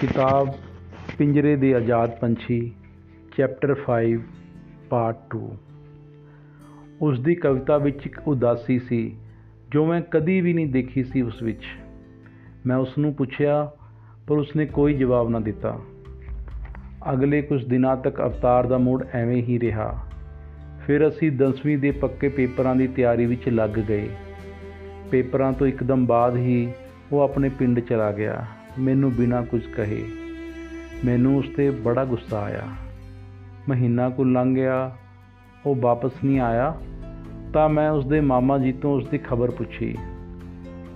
ਕਿਤਾਬ ਪਿੰਜਰੇ ਦੇ ਆਜ਼ਾਦ ਪੰਛੀ, ਚੈਪਟਰ 5 ਪਾਰਟ 2 ਉਸ ਦੀ ਕਵਿਤਾ ਵਿੱਚ ਇੱਕ ਉਦਾਸੀ ਸੀ, ਜੋ ਮੈਂ ਕਦੀ ਵੀ ਨਹੀਂ ਦੇਖੀ ਸੀ ਉਸ ਵਿੱਚ। ਮੈਂ ਉਸ ਨੂੰ ਪੁੱਛਿਆ, ਪਰ ਉਸਨੇ ਕੋਈ ਜਵਾਬ ਨਾ ਦਿੱਤਾ। ਅਗਲੇ ਕੁਝ ਦਿਨਾਂ ਤੱਕ ਅਵਤਾਰ ਦਾ ਮੂਡ ਐਵੇਂ ਹੀ ਰਿਹਾ। ਫਿਰ ਅਸੀਂ 10ਵੀਂ ਦੇ ਪੱਕੇ ਪੇਪਰਾਂ ਦੀ ਤਿਆਰੀ ਵਿੱਚ ਲੱਗ ਗਏ। ਪੇਪਰਾਂ ਤੋਂ ਇੱਕਦਮ ਬਾਅਦ ਹੀ ਉਹ ਆਪਣੇ ਪਿੰਡ ਚਲਾ ਗਿਆ। ਮੈਨੂੰ ਬਿਨਾਂ ਕੁਝ ਕਹੇ। ਮੈਨੂੰ ਉਸ 'ਤੇ ਬੜਾ ਗੁੱਸਾ ਆਇਆ। ਮਹੀਨਾ ਕੁ ਲੰਘ ਗਿਆ, ਉਹ ਵਾਪਸ ਨਹੀਂ ਆਇਆ, ਤਾਂ ਮੈਂ ਉਸ ਦੇ ਮਾਮਾ ਜੀ ਤੋਂ ਉਸ ਦੀ ਖਬਰ ਪੁੱਛੀ।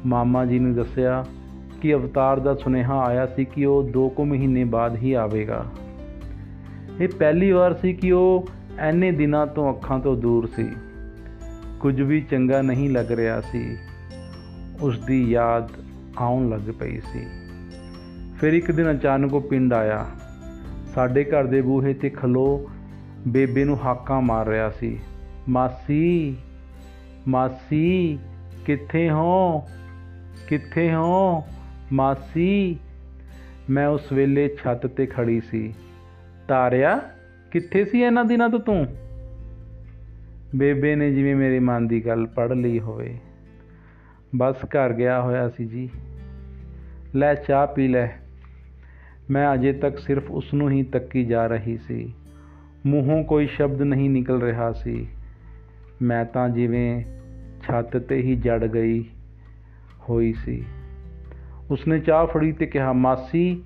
ਮਾਮਾ ਜੀ ਨੇ ਦੱਸਿਆ ਕਿ ਅਵਤਾਰ ਦਾ ਸੁਨੇਹਾ ਆਇਆ ਸੀ ਕਿ ਉਹ 2 ਕੁ ਮਹੀਨੇ ਬਾਅਦ ਹੀ ਆਵੇਗਾ। ਇਹ ਪਹਿਲੀ ਵਾਰ ਸੀ ਕਿ ਉਹ ਐਨੇ ਦਿਨਾਂ ਤੋਂ ਅੱਖਾਂ ਤੋਂ ਦੂਰ ਸੀ। ਕੁਝ ਵੀ ਚੰਗਾ ਨਹੀਂ ਲੱਗ ਰਿਹਾ ਸੀ। ਉਸ ਦੀ ਯਾਦ ਆਉਣ ਲੱਗ ਪਈ ਸੀ। ਫਿਰ ਇੱਕ ਦਿਨ ਅਚਾਨਕ ਉਹ ਪਿੰਡ ਆਇਆ। ਸਾਡੇ ਘਰ ਦੇ ਬੂਹੇ ਤੇ ਖਲੋ ਬੇਬੇ ਨੂੰ ਹਾਕਾਂ ਮਾਰ ਰਿਹਾ ਸੀ। ਮਾਸੀ ਮਾਸੀ, ਕਿੱਥੇ ਹੋ? ਕਿੱਥੇ ਹੋ? ਮਾਸੀ, ਮੈਂ ਉਸ ਵੇਲੇ ਛੱਤ ਤੇ ਖੜੀ ਸੀ। ਤਾਰਿਆ, ਕਿੱਥੇ ਸੀ ਇਹਨਾਂ ਦਿਨਾਂ ਤੋਂ ਤੂੰ? ਬੇਬੇ ਨੇ ਜਿਵੇਂ ਮੇਰੇ ਮਨ ਦੀ ਗੱਲ ਪੜ ਲਈ ਹੋਵੇ। ਬਸ ਘਰ ਗਿਆ ਹੋਇਆ ਸੀ ਜੀ। ਲੈ ਚਾਹ ਪੀ ਲੈ। ਮੈਂ ਅਜੇ ਤੱਕ ਸਿਰਫ ਉਸ ਨੂੰ ਹੀ ਤੱਕੀ ਜਾ ਰਹੀ ਸੀ। ਮੂੰਹੋਂ ਕੋਈ ਸ਼ਬਦ ਨਹੀਂ ਨਿਕਲ ਰਿਹਾ ਸੀ। ਮੈਂ ਤਾਂ ਜਿਵੇਂ ਛੱਤ ਤੇ ਹੀ ਜੜ ਗਈ ਹੋਈ ਸੀ। ਉਸਨੇ ਚਾਹ ਫੜੀ ਤੇ ਕਿਹਾ, ਮਾਸੀ,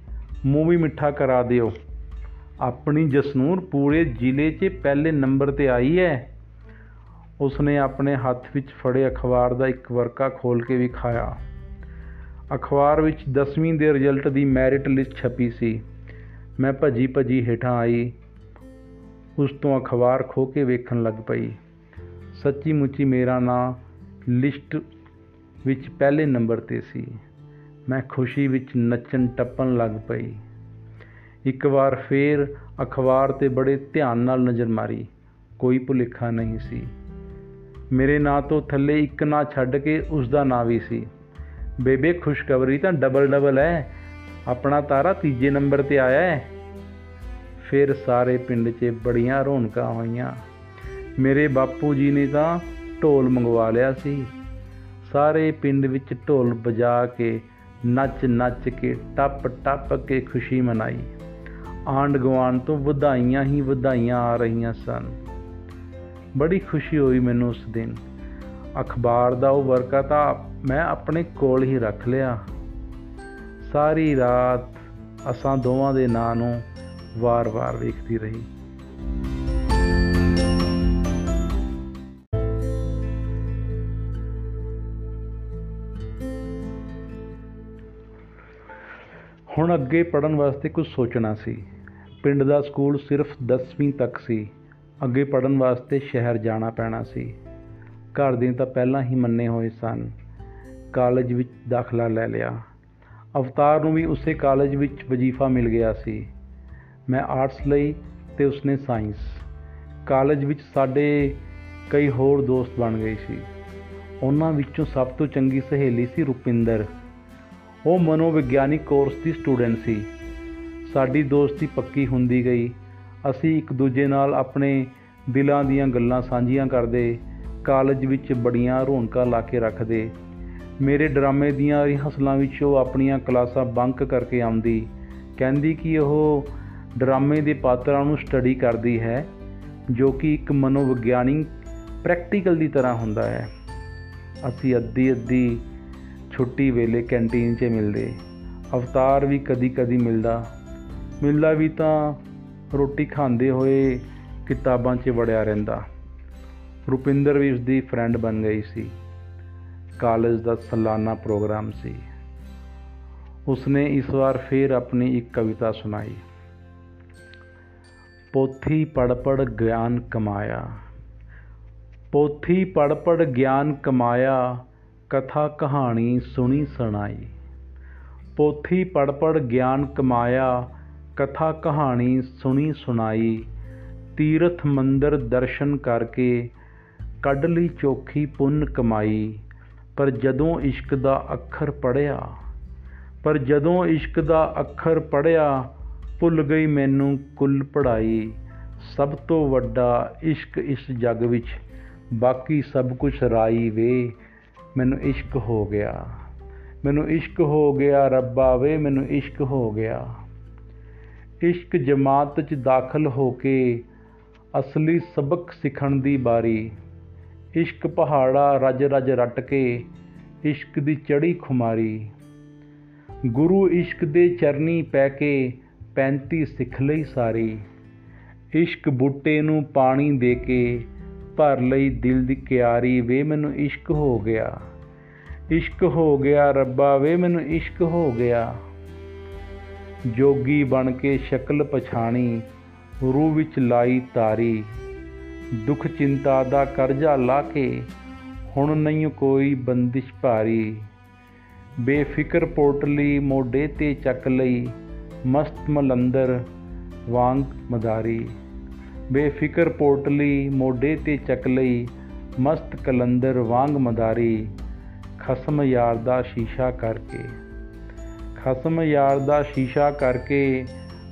ਮੂੰਹ ਵੀ ਮਿੱਠਾ ਕਰਾ ਦਿਓ। ਆਪਣੀ ਜਸਨੂਰ ਪੂਰੇ ਜ਼ਿਲ੍ਹੇ 'ਚ ਪਹਿਲੇ ਨੰਬਰ ਤੇ ਆਈ ਹੈ। ਉਸਨੇ ਆਪਣੇ ਹੱਥ ਵਿੱਚ ਫੜੇ ਅਖਬਾਰ ਦਾ ਇੱਕ ਵਰਕਾ ਖੋਲ ਕੇ ਵਿਖਾਇਆ ਅਖਬਾਰ ਵਿੱਚ 10ਵੀਂ ਦੇ ਰਿਜ਼ਲਟ ਦੀ ਮੈਰਿਟ ਲਿਸਟ ਛਪੀ ਸੀ। ਮੈਂ ਭੱਜੀ ਭੱਜੀ ਹੇਠਾਂ ਆਈ। ਉਸ ਤੋਂ ਅਖਬਾਰ ਖੋ ਕੇ ਵੇਖਣ ਲੱਗ ਪਈ। ਸੱਚੀ ਮੁੱਚੀ ਮੇਰਾ ਨਾਂ ਲਿਸਟ ਵਿੱਚ ਪਹਿਲੇ ਨੰਬਰ ਤੇ ਸੀ। ਮੈਂ ਖੁਸ਼ੀ ਵਿੱਚ ਨੱਚਣ ਟੱਪਣ ਲੱਗ ਪਈ। ਇੱਕ ਵਾਰ ਫੇਰ ਅਖਬਾਰ ਤੇ ਬੜੇ ਧਿਆਨ ਨਾਲ ਨਜ਼ਰ ਮਾਰੀ। ਕੋਈ ਭੁਲੇਖਾ ਨਹੀਂ ਸੀ। ਮੇਰੇ ਨਾਂ ਤੋਂ ਥੱਲੇ ਇੱਕ ਨਾਂ ਛੱਡ ਕੇ ਉਸ ਦਾ ਨਾਂ ਵੀ ਸੀ। ਬੇਬੇ, ਖੁਸ਼ਖਬਰੀ ਤਾਂ ਡਬਲ ਡਬਲ ਹੈ। ਆਪਣਾ ਤਾਰਾ ਤੀਜੇ ਨੰਬਰ ਤੇ ਆਇਆ ਹੈ। ਫਿਰ ਸਾਰੇ ਪਿੰਡ 'ਚ ਬੜੀਆਂ ਰੌਣਕਾਂ ਹੋਈਆਂ। ਮੇਰੇ ਬਾਪੂ ਜੀ ਨੇ ਤਾਂ ਢੋਲ ਮੰਗਵਾ ਲਿਆ ਸੀ। ਸਾਰੇ ਪਿੰਡ ਵਿੱਚ ਢੋਲ ਵਜਾ ਕੇ ਨੱਚ ਨੱਚ ਕੇ, ਟੱਪ ਟੱਪ ਕੇ ਖੁਸ਼ੀ ਮਨਾਈ। ਆਂਡ ਗਵਾਨ ਤੋਂ ਵਧਾਈਆਂ ਹੀ ਵਧਾਈਆਂ ਆ ਰਹੀਆਂ ਸਨ। ਬੜੀ ਖੁਸ਼ੀ ਹੋਈ ਮੈਨੂੰ ਉਸ ਦਿਨ। ਅਖਬਾਰ ਦਾ ਉਹ ਵਰਕਾ ਤਾਂ ਮੈਂ ਆਪਣੇ ਕੋਲ ਹੀ ਰੱਖ ਲਿਆ। ਸਾਰੀ ਰਾਤ ਅਸਾਂ ਦੋਵਾਂ ਦੇ ਨਾਂ ਨੂੰ ਵਾਰ-ਵਾਰ ਵੇਖਦੀ ਰਹੀ। ਹੁਣ ਅੱਗੇ ਪੜਨ ਵਾਸਤੇ ਕੁਝ ਸੋਚਣਾ ਸੀ। ਪਿੰਡ ਦਾ ਸਕੂਲ ਸਿਰਫ 10ਵੀਂ ਤੱਕ ਸੀ। ਅੱਗੇ ਪੜਨ ਵਾਸਤੇ ਸ਼ਹਿਰ ਜਾਣਾ ਪੈਣਾ ਸੀ। ਘਰ ਦੇ ਤਾਂ ਪਹਿਲਾਂ ਹੀ ਮੰਨੇ ਹੋਏ ਸਨ। ਕਾਲਜ ਵਿੱਚ ਦਾਖਲਾ ਲੈ ਲਿਆ। ਅਵਤਾਰ ਨੂੰ ਵੀ ਉਸੇ ਕਾਲਜ ਵਿੱਚ ਵਜ਼ੀਫਾ ਮਿਲ ਗਿਆ ਸੀ। ਮੈਂ ਆਰਟਸ ਲਈ ਤੇ ਉਸਨੇ ਸਾਇੰਸ। ਕਾਲਜ ਵਿੱਚ ਸਾਡੇ ਕਈ ਹੋਰ ਦੋਸਤ ਬਣ ਗਏ ਸੀ। ਉਹਨਾਂ ਵਿੱਚੋਂ ਸਭ ਤੋਂ ਚੰਗੀ ਸਹੇਲੀ ਸੀ ਰੁਪਿੰਦਰ। ਉਹ ਮਨੋਵਿਗਿਆਨਿਕ ਕੋਰਸ ਦੀ ਸਟੂਡੈਂਟ ਸੀ। ਸਾਡੀ ਦੋਸਤੀ ਪੱਕੀ ਹੁੰਦੀ ਗਈ। ਅਸੀਂ ਇੱਕ ਦੂਜੇ ਨਾਲ ਆਪਣੇ ਦਿਲਾਂ ਦੀਆਂ ਗੱਲਾਂ ਸਾਂਝੀਆਂ ਕਰਦੇ, ਕਾਲਜ ਵਿੱਚ ਬੜੀਆਂ ਰੌਣਕਾਂ ਲਾ ਕੇ ਰੱਖਦੇ। ਮੇਰੇ ਡਰਾਮੇ ਦੀਆਂ ਰਿਹਰਸਲਾਂ ਵਿੱਚ ਉਹ ਆਪਣੀਆਂ ਕਲਾਸਾਂ ਬੰਕ ਕਰਕੇ ਆਉਂਦੀ। ਕਹਿੰਦੀ ਕਿ ਉਹ ਡਰਾਮੇ ਦੇ ਪਾਤਰਾਂ ਨੂੰ ਸਟੱਡੀ ਕਰਦੀ ਹੈ, ਜੋ ਕਿ ਇੱਕ ਮਨੋਵਿਗਿਆਨਿਕ ਪ੍ਰੈਕਟੀਕਲ ਦੀ ਤਰ੍ਹਾਂ ਹੁੰਦਾ ਹੈ। ਅਸੀਂ ਅੱਧੀ ਅੱਧੀ ਛੁੱਟੀ ਵੇਲੇ ਕੈਂਟੀਨ 'ਚ ਮਿਲਦੇ। ਅਵਤਾਰ ਵੀ ਕਦੀ-ਕਦੀ ਮਿਲਦਾ। ਮਿਲਦਾ ਵੀ ਤਾਂ ਰੋਟੀ ਖਾਂਦੇ ਹੋਏ ਕਿਤਾਬਾਂ 'ਚ ਵੜਿਆ ਰਹਿੰਦਾ। ਰੁਪਿੰਦਰ ਵੀ ਉਸ ਦੀ ਫਰੈਂਡ ਬਣ ਗਈ ਸੀ। ਕਾਲਜ ਦਾ ਸਾਲਾਨਾ ਪ੍ਰੋਗਰਾਮ ਸੀ। ਉਸਨੇ ਇਸ ਵਾਰ ਫੇਰ ਆਪਣੀ ਇੱਕ ਕਵਿਤਾ ਸੁਣਾਈ। ਪੋਥੀ ਪੜ ਪੜ ਗਿਆਨ ਕਮਾਇਆ। ਪੋਥੀ ਪੜ ਪੜ ਗਿਆਨ ਕਮਾਇਆ, ਕਥਾ ਕਹਾਣੀ ਸੁਣੀ ਸੁਣਾਈ। ਪੋਥੀ ਪੜ ਪੜ ਗਿਆਨ ਕਮਾਇਆ, ਕਥਾ ਕਹਾਣੀ ਸੁਣੀ ਸੁਣਾਈ। ਤੀਰਥ ਮੰਦਰ ਦਰਸ਼ਨ ਕਰਕੇ ਕੱਢ ਲਈ ਚੋਖੀ ਪੁੰਨ ਕਮਾਈ। ਪਰ ਜਦੋਂ ਇਸ਼ਕ ਦਾ ਅੱਖਰ ਪੜਿਆ ਪਰ ਜਦੋਂ ਇਸ਼ਕ ਦਾ ਅੱਖਰ ਪੜਿਆ ਭੁੱਲ ਗਈ ਮੈਨੂੰ ਕੁੱਲ ਪੜਾਈ ਸਭ ਤੋਂ ਵੱਡਾ ਇਸ਼ਕ ਇਸ ਜੱਗ ਵਿੱਚ, ਬਾਕੀ ਸਭ ਕੁਝ ਰਾਈ ਵੇ, ਮੈਨੂੰ ਇਸ਼ਕ ਹੋ ਗਿਆ। ਮੈਨੂੰ ਇਸ਼ਕ ਹੋ ਗਿਆ, ਰੱਬਾ ਵੇ, ਮੈਨੂੰ ਇਸ਼ਕ ਹੋ ਗਿਆ। ਇਸ਼ਕ ਜਮਾਤ 'ਚ ਦਾਖਲ ਹੋ ਕੇ ਅਸਲੀ ਸਬਕ ਸਿੱਖਣ ਦੀ ਬਾਰੀ। ਇਸ਼ਕ ਪਹਾੜਾ ਰਜ ਰਜ ਰੱਟ ਕੇ, ਇਸ਼ਕ ਦੀ ਚੜੀ ਖੁਮਾਰੀ। ਗੁਰੂ ਇਸ਼ਕ ਦੇ ਚਰਨੀ ਪੈ ਕੇ 35 ਸਿੱਖ ਲਈ ਸਾਰੀ। ਇਸ਼ਕ ਬੂਟੇ ਨੂੰ ਪਾਣੀ ਦੇ ਕੇ ਭਰ ਲਈ ਦਿਲ ਦੀ ਕਿਆਰੀ, ਵੇ ਮੈਨੂੰ ਇਸ਼ਕ ਹੋ ਗਿਆ। ਇਸ਼ਕ ਹੋ ਗਿਆ ਰੱਬਾ, ਵੇ ਮੈਨੂੰ ਇਸ਼ਕ ਹੋ ਗਿਆ। ਜੋਗੀ ਬਣ ਕੇ ਸ਼ਕਲ ਪਛਾਣੀ, ਰੂਹ ਵਿੱਚ ਲਾਈ ਤਾਰੀ। ਦੁੱਖ ਚਿੰਤਾ ਦਾ ਕਰਜ਼ਾ ਲਾ ਕੇ ਹੁਣ ਨਹੀਂ ਕੋਈ ਬੰਦਿਸ਼ ਭਾਰੀ। ਬੇਫਿਕਰ ਪੋਟਲੀ ਮੋਢੇ ਤੇ ਚੱਕ ਲਈ ਮਸਤ ਮਲੰਦਰ ਵਾਂਗ ਮਦਾਰੀ। ਬੇਫਿਕਰ ਪੋਟਲੀ ਮੋਢੇ ਤੇ ਚੱਕ ਲਈ ਮਸਤ ਕਲੰਦਰ ਵਾਂਗ ਮਦਾਰੀ। ਖਸਮ ਯਾਰ ਦਾ ਸ਼ੀਸ਼ਾ ਕਰਕੇ। ਖਸਮ ਯਾਰ ਦਾ ਸ਼ੀਸ਼ਾ ਕਰਕੇ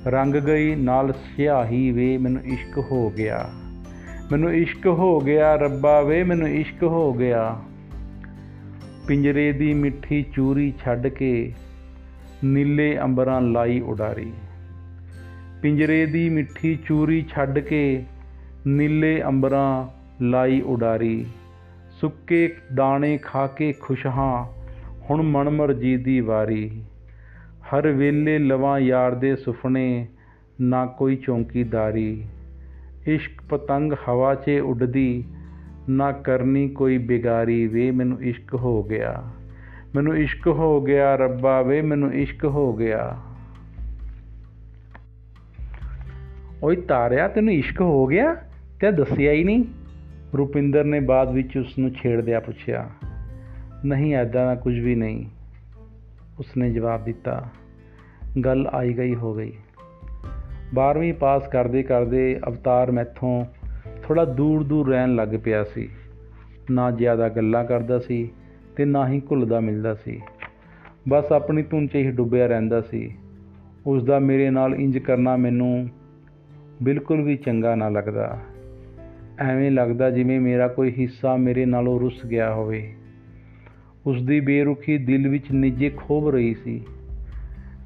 ਰੰਗ ਗਈ ਨਾਲ ਸਿਆਹੀ ਵੇ ਮੈਨੂੰ ਇਸ਼ਕ ਹੋ ਗਿਆ। ਮੈਨੂੰ ਇਸ਼ਕ ਹੋ ਗਿਆ, ਰੱਬਾ ਵੇ ਮੈਨੂੰ ਇਸ਼ਕ ਹੋ ਗਿਆ। ਪਿੰਜਰੇ ਦੀ ਮਿੱਠੀ ਚੂਰੀ ਛੱਡ ਕੇ ਨੀਲੇ ਅੰਬਰਾਂ ਲਾਈ ਉਡਾਰੀ। ਪਿੰਜਰੇ ਦੀ ਮਿੱਠੀ ਚੂਰੀ ਛੱਡ ਕੇ ਨੀਲੇ ਅੰਬਰਾਂ ਲਾਈ ਉਡਾਰੀ। ਸੁੱਕੇ ਦਾਣੇ ਖਾ ਕੇ ਖੁਸ਼ ਹਾਂ, ਹੁਣ ਮਨਮਰਜੀ ਦੀ ਵਾਰੀ। ਹਰ ਵੇਲੇ ਲਵਾਂ ਯਾਰ ਦੇ ਸੁਪਨੇ, ਨਾ ਕੋਈ ਚੌਂਕੀਦਾਰੀ। ਇਸ਼ਕ ਪਤੰਗ ਹਵਾ 'ਚ ਉੱਡਦੀ, ਨਾ ਕਰਨੀ ਕੋਈ ਬਿਗਾਰੀ, ਵੇ ਮੈਨੂੰ ਇਸ਼ਕ ਹੋ ਗਿਆ। ਮੈਨੂੰ ਇਸ਼ਕ ਹੋ ਗਿਆ, ਰੱਬਾ, ਵੇ ਮੈਨੂੰ ਇਸ਼ਕ ਹੋ ਗਿਆ। ਓਏ ਤਾਰਿਆ, ਤੈਨੂੰ ਇਸ਼ਕ ਹੋ ਗਿਆ? ਤੇ ਦੱਸਿਆ ਹੀ ਨਹੀਂ। ਰੁਪਿੰਦਰ ਨੇ ਬਾਅਦ ਵਿੱਚ ਉਸ ਨੂੰ ਛੇੜਦਿਆਂ ਪੁੱਛਿਆ, ਨਹੀਂ, ਐਦਾਂ ਦਾ ਕੁਝ ਵੀ ਨਹੀਂ। ਉਸਨੇ ਜਵਾਬ ਦਿੱਤਾ, ਗੱਲ ਆਈ ਗਈ ਹੋ ਗਈ। 12ਵੀਂ ਪਾਸ ਕਰਦੇ ਕਰਦੇ ਅਵਤਾਰ ਮੈਥੋਂ ਥੋੜਾ ਦੂਰ ਦੂਰ ਰਹਿਣ ਲੱਗ ਪਿਆ ਸੀ। ਨਾ ਜ਼ਿਆਦਾ ਗੱਲਾਂ ਕਰਦਾ ਸੀ ਤੇ ਨਾ ਹੀ ਘੁਲਦਾ ਮਿਲਦਾ ਸੀ। ਬਸ ਆਪਣੀ ਧੁਨ 'ਚ ਹੀ ਡੁੱਬਿਆ ਰਹਿੰਦਾ ਸੀ। ਉਸ ਦਾ ਮੇਰੇ ਨਾਲ ਇੰਜ ਕਰਨਾ ਮੈਨੂੰ ਬਿਲਕੁਲ ਵੀ ਚੰਗਾ ਨਾ ਲੱਗਦਾ। ਐਵੇਂ ਲੱਗਦਾ ਜਿਵੇਂ ਮੇਰਾ ਕੋਈ ਹਿੱਸਾ ਮੇਰੇ ਨਾਲੋਂ ਰੁੱਸ ਗਿਆ ਹੋਵੇ। ਉਸ ਦੀ ਬੇਰੁਖੀ ਦਿਲ ਵਿੱਚ ਨਿੱਜੇ ਖੋਭ ਰਹੀ ਸੀ।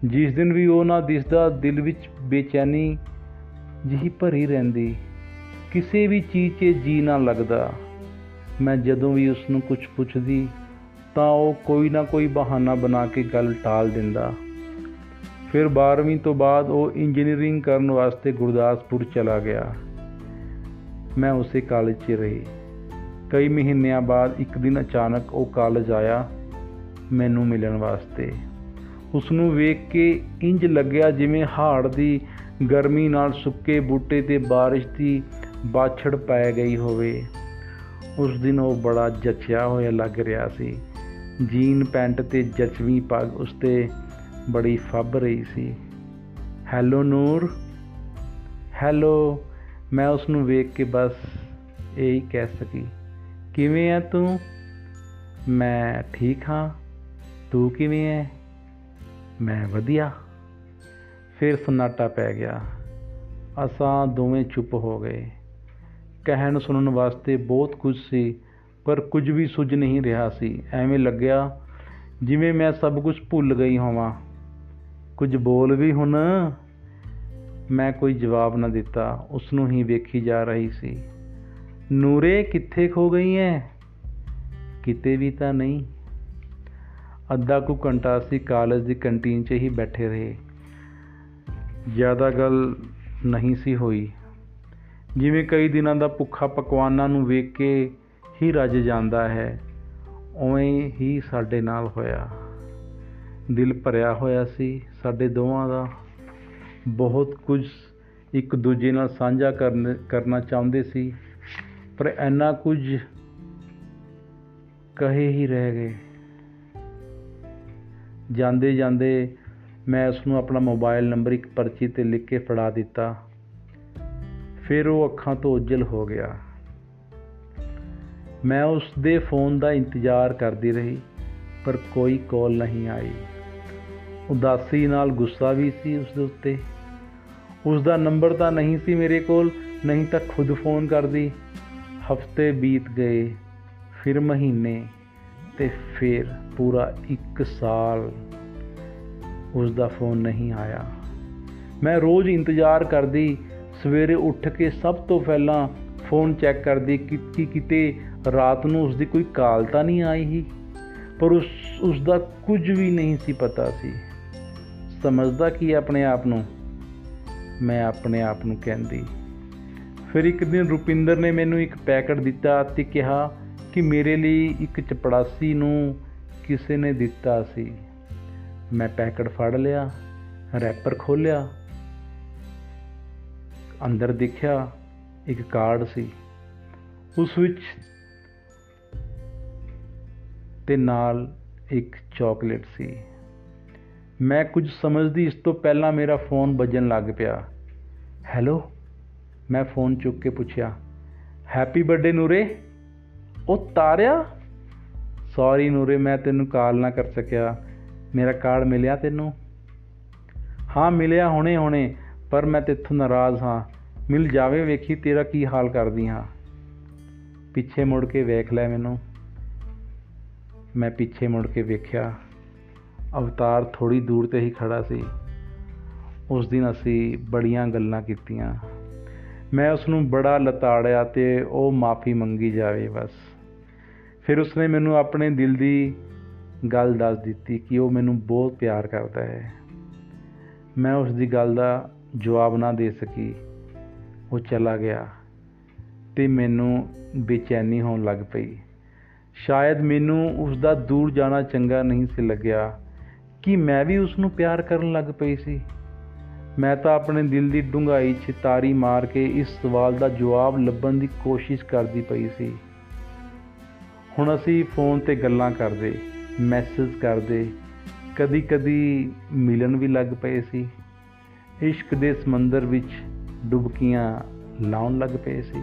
ਜਿਸ ਦਿਨ ਵੀ ਉਹ ਨਾ ਦਿਸਦਾ, ਦਿਲ ਵਿੱਚ ਬੇਚੈਨੀ ਜਿਹੀ ਭਰੀ ਰਹਿੰਦੀ। ਕਿਸੇ ਵੀ ਚੀਜ਼ 'ਤੇ ਜੀ ਨਾ ਲੱਗਦਾ। ਮੈਂ ਜਦੋਂ ਵੀ ਉਸ ਨੂੰ ਕੁਝ ਪੁੱਛਦੀ, ਤਾਂ ਉਹ ਕੋਈ ਨਾ ਕੋਈ ਬਹਾਨਾ ਬਣਾ ਕੇ ਗੱਲ ਟਾਲ ਦਿੰਦਾ। ਫਿਰ 12ਵੀਂ ਤੋਂ ਬਾਅਦ ਉਹ ਇੰਜੀਨੀਅਰਿੰਗ ਕਰਨ ਵਾਸਤੇ ਗੁਰਦਾਸਪੁਰ ਚਲਾ ਗਿਆ। ਮੈਂ ਉਸੇ ਕਾਲਜ 'ਚ ਰਹੀ। ਕਈ ਮਹੀਨਿਆਂ ਬਾਅਦ ਇੱਕ ਦਿਨ ਅਚਾਨਕ ਉਹ ਕਾਲਜ ਆਇਆ, ਮੈਨੂੰ ਮਿਲਣ ਵਾਸਤੇ। ਉਸ ਨੂੰ ਵੇਖ ਕੇ ਇੰਜ ਲੱਗਿਆ ਜਿਵੇਂ ਹਾੜ ਦੀ ਗਰਮੀ ਨਾਲ ਸੁੱਕੇ ਬੂਟੇ ਤੇ ਬਾਰਿਸ਼ ਦੀ ਬਾਛੜ ਪੈ ਗਈ ਹੋਵੇ। ਉਸ ਦਿਨ ਉਹ ਬੜਾ ਜੱਚਿਆ ਹੋਇਆ ਲੱਗ ਰਿਹਾ ਸੀ। ਜੀਨ ਪੈਂਟ ਤੇ ਜਚਵੀਂ ਪੱਗ ਉਸ ਤੇ ਬੜੀ ਫੱਬ ਰਹੀ ਸੀ। ਹੈਲੋ ਨੂਰ, ਹੈਲੋ, ਮੈਂ ਉਸ ਨੂੰ ਵੇਖ ਕੇ ਬਸ ਇਹ ਹੀ ਕਹਿ ਸਕੀ। ਕਿਵੇਂ ਹੈ ਤੂੰ? ਮੈਂ ਠੀਕ ਹਾਂ। ਤੂੰ ਕਿਵੇਂ ਹੈ ਮੈਂ ਵਧੀਆ। ਫਿਰ ਸਨਾਟਾ ਪੈ ਗਿਆ। ਅਸਾਂ ਦੋਵੇਂ ਚੁੱਪ ਹੋ ਗਏ। ਕਹਿਣ ਸੁਣਨ ਵਾਸਤੇ ਬਹੁਤ ਕੁਝ ਸੀ, ਪਰ ਕੁਝ ਵੀ ਸੁਝ ਨਹੀਂ ਰਿਹਾ ਸੀ। ਐਵੇਂ ਲੱਗਿਆ ਜਿਵੇਂ ਮੈਂ ਸਭ ਕੁਝ ਭੁੱਲ ਗਈ ਹੋਵਾਂ। ਕੁਝ ਬੋਲ ਵੀ ਹੁਣ ਮੈਂ ਕੋਈ ਜਵਾਬ ਨਾ ਦਿੱਤਾ। ਉਸ ਨੂੰ ਹੀ ਵੇਖੀ ਜਾ ਰਹੀ ਸੀ। ਨੂਰੇ ਕਿੱਥੇ ਖੋ ਗਈ ਐ? ਕਿਤੇ ਵੀ ਤਾਂ ਨਹੀਂ। ਅੱਧਾ ਕੁ ਘੰਟਾ ਅਸੀਂ ਕਾਲਜ ਦੀ ਕੰਟੀਨ 'ਚ ਹੀ ਬੈਠੇ ਰਹੇ। ਜ਼ਿਆਦਾ ਗੱਲ ਨਹੀਂ ਸੀ ਹੋਈ। ਜਿਵੇਂ ਕਈ ਦਿਨਾਂ ਦਾ ਭੁੱਖਾ ਪਕਵਾਨਾਂ ਨੂੰ ਵੇਖ ਕੇ ਹੀ ਰੱਜ ਜਾਂਦਾ ਹੈ, ਉਵੇਂ ਹੀ ਸਾਡੇ ਨਾਲ ਹੋਇਆ। ਦਿਲ ਭਰਿਆ ਹੋਇਆ ਸੀ ਸਾਡੇ ਦੋਵਾਂ ਦਾ। ਬਹੁਤ ਕੁਝ ਇੱਕ ਦੂਜੇ ਨਾਲ ਸਾਂਝਾ ਕਰਨ, ਕਰਨਾ ਚਾਹੁੰਦੇ ਸੀ, ਪਰ ਇੰਨਾ ਕੁਝ ਕਹੇ ਹੀ ਰਹਿ ਗਏ। ਜਾਂਦੇ ਜਾਂਦੇ ਮੈਂ ਉਸ ਨੂੰ ਆਪਣਾ ਮੋਬਾਈਲ ਨੰਬਰ ਇੱਕ ਪਰਚੀ ਤੇ ਲਿਖ ਕੇ ਫੜਾ ਦਿੱਤਾ। ਫਿਰ ਉਹ ਅੱਖਾਂ ਤੋਂ ਉਜਲ ਹੋ ਗਿਆ। ਮੈਂ ਉਸ ਦੇ ਫੋਨ ਦਾ ਇੰਤਜ਼ਾਰ ਕਰਦੀ ਰਹੀ, ਪਰ ਕੋਈ ਕਾਲ ਨਹੀਂ ਆਈ। ਉਦਾਸੀ ਨਾਲ ਗੁੱਸਾ ਵੀ ਸੀ ਉਸ ਦੇ ਉੱਤੇ। ਉਸ ਦਾ ਨੰਬਰ ਤਾਂ ਨਹੀਂ ਸੀ ਮੇਰੇ ਕੋਲ, ਨਹੀਂ ਤਾਂ ਖੁਦ ਫੋਨ ਕਰਦੀ। ਹਫ਼ਤੇ ਬੀਤ ਗਏ, ਫਿਰ ਮਹੀਨੇ। ਤੇ ਫਿਰ ਪੂਰਾ 1 ਸਾਲ ਉਸ ਦਾ ਫੋਨ ਨਹੀਂ ਆਇਆ। ਮੈਂ ਰੋਜ਼ ਇੰਤਜ਼ਾਰ ਕਰਦੀ, ਸਵੇਰੇ ਉੱਠ ਕੇ ਸਭ ਤੋਂ ਪਹਿਲਾਂ ਫੋਨ ਚੈੱਕ ਕਰਦੀ ਕਿ ਕਿ ਕਿਤੇ ਰਾਤ ਨੂੰ ਉਸ ਦੀ ਕੋਈ ਕਾਲ ਤਾਂ ਨਹੀਂ ਆਈ ਹੀ ਪਰ ਉਸ ਉਸ ਦਾ ਕੁਝ ਵੀ ਨਹੀਂ ਸੀ ਪਤਾ ਸੀ। ਸਮਝਦਾ ਕੀ ਆਪਣੇ ਆਪ ਨੂੰ, ਮੈਂ ਆਪਣੇ ਆਪ ਨੂੰ ਕਹਿੰਦੀ। ਫਿਰ ਇੱਕ ਦਿਨ ਰੁਪਿੰਦਰ ਨੇ ਮੈਨੂੰ ਇੱਕ ਪੈਕਟ ਦਿੱਤਾ ਤੇ ਕਿਹਾ ਕਿ ਮੇਰੇ ਲਈ ਇੱਕ ਚਪੜਾਸੀ ਨੂੰ ਕਿਸੇ ਨੇ ਦਿੱਤਾ ਸੀ। ਮੈਂ ਪੈਕਟ ਫੜ ਲਿਆ, ਰੈਪਰ ਖੋਲ੍ਹਿਆ। ਅੰਦਰ ਦੇਖਿਆ ਇੱਕ ਕਾਰਡ ਸੀ। ਉਸ ਵਿੱਚ ਤੇ ਨਾਲ ਇੱਕ ਚਾਕਲੇਟ ਸੀ। ਮੈਂ ਕੁਝ ਸਮਝਦੀ ਇਸ ਤੋਂ ਪਹਿਲਾਂ ਮੇਰਾ ਫੋਨ ਵੱਜਣ ਲੱਗ ਪਿਆ। ਹੈਲੋ? ਮੈਂ ਫੋਨ ਚੁੱਕ ਕੇ ਪੁੱਛਿਆ ਹੈਪੀ ਬਰਥਡੇ ਨੂਰੇ। ਉਹ ਤਾਰਿਆ? ਸੌਰੀ ਨੂਰੇ, ਮੈਂ ਤੈਨੂੰ ਕਾਲ ਨਾ ਕਰ ਸਕਿਆ। ਮੇਰਾ ਕਾਰਡ ਮਿਲਿਆ ਤੈਨੂੰ? ਹਾਂ, ਮਿਲਿਆ ਹੁਣੇ ਹੁਣੇ, ਪਰ ਮੈਂ ਤੇਥੋਂ ਨਾਰਾਜ਼ ਹਾਂ। ਮਿਲ ਜਾਵੇ ਵੇਖੀ ਤੇਰਾ ਕੀ ਹਾਲ ਕਰਦੀ ਹਾਂ। ਪਿੱਛੇ ਮੁੜ ਕੇ ਵੇਖ ਲੈ ਮੈਨੂੰ। ਮੈਂ ਪਿੱਛੇ ਮੁੜ ਕੇ ਵੇਖਿਆ, ਅਵਤਾਰ ਥੋੜੀ ਦੂਰ ਤੇ ਹੀ ਖੜਾ ਸੀ। ਉਸ ਦਿਨ ਅਸੀਂ ਬੜੀਆਂ ਗੱਲਾਂ ਕੀਤੀਆਂ। ਮੈਂ ਉਸ ਨੂੰ ਬੜਾ ਲਤਾੜਿਆ ਤੇ ਉਹ ਮਾਫੀ ਮੰਗੀ ਜਾਵੇ ਬਸ। ਫਿਰ ਉਸਨੇ ਮੈਨੂੰ ਆਪਣੇ ਦਿਲ ਦੀ ਗੱਲ ਦੱਸ ਦਿੱਤੀ ਕਿ ਉਹ ਮੈਨੂੰ ਬਹੁਤ ਪਿਆਰ ਕਰਦਾ ਹੈ। ਮੈਂ ਉਸ ਦੀ ਗੱਲ ਦਾ ਜਵਾਬ ਨਾ ਦੇ ਸਕੀ। ਉਹ ਚਲਾ ਗਿਆ ਤੇ ਮੈਨੂੰ ਬੇਚੈਨੀ ਹੋਣ ਲੱਗ ਪਈ। ਸ਼ਾਇਦ ਮੈਨੂੰ ਉਸ ਦਾ ਦੂਰ ਜਾਣਾ ਚੰਗਾ ਨਹੀਂ ਸੀ ਲੱਗਿਆ ਕਿ ਮੈਂ ਵੀ ਉਸ ਨੂੰ ਪਿਆਰ ਕਰਨ ਲੱਗ ਪਈ ਸੀ। ਮੈਂ ਤਾਂ ਆਪਣੇ ਦਿਲ ਦੀ ਡੂੰਘਾਈ 'ਚ ਤਾਰੀ ਮਾਰ ਕੇ ਇਸ ਸਵਾਲ ਦਾ ਜਵਾਬ ਲੱਭਣ ਦੀ ਕੋਸ਼ਿਸ਼ ਕਰਦੀ ਪਈ ਸੀ। ਹੁਣ ਅਸੀਂ ਫੋਨ ਤੇ ਗੱਲਾਂ ਕਰਦੇ ਮੈਸੇਜ ਕਰਦੇ, ਕਦੀ-ਕਦੀ ਮਿਲਣ ਵੀ ਲੱਗ ਪਏ ਸੀ। ਇਸ਼ਕ ਦੇ ਸਮੁੰਦਰ ਵਿੱਚ ਡੁਬਕੀਆਂ ਲਾਉਣ ਲੱਗ ਪਏ ਸੀ।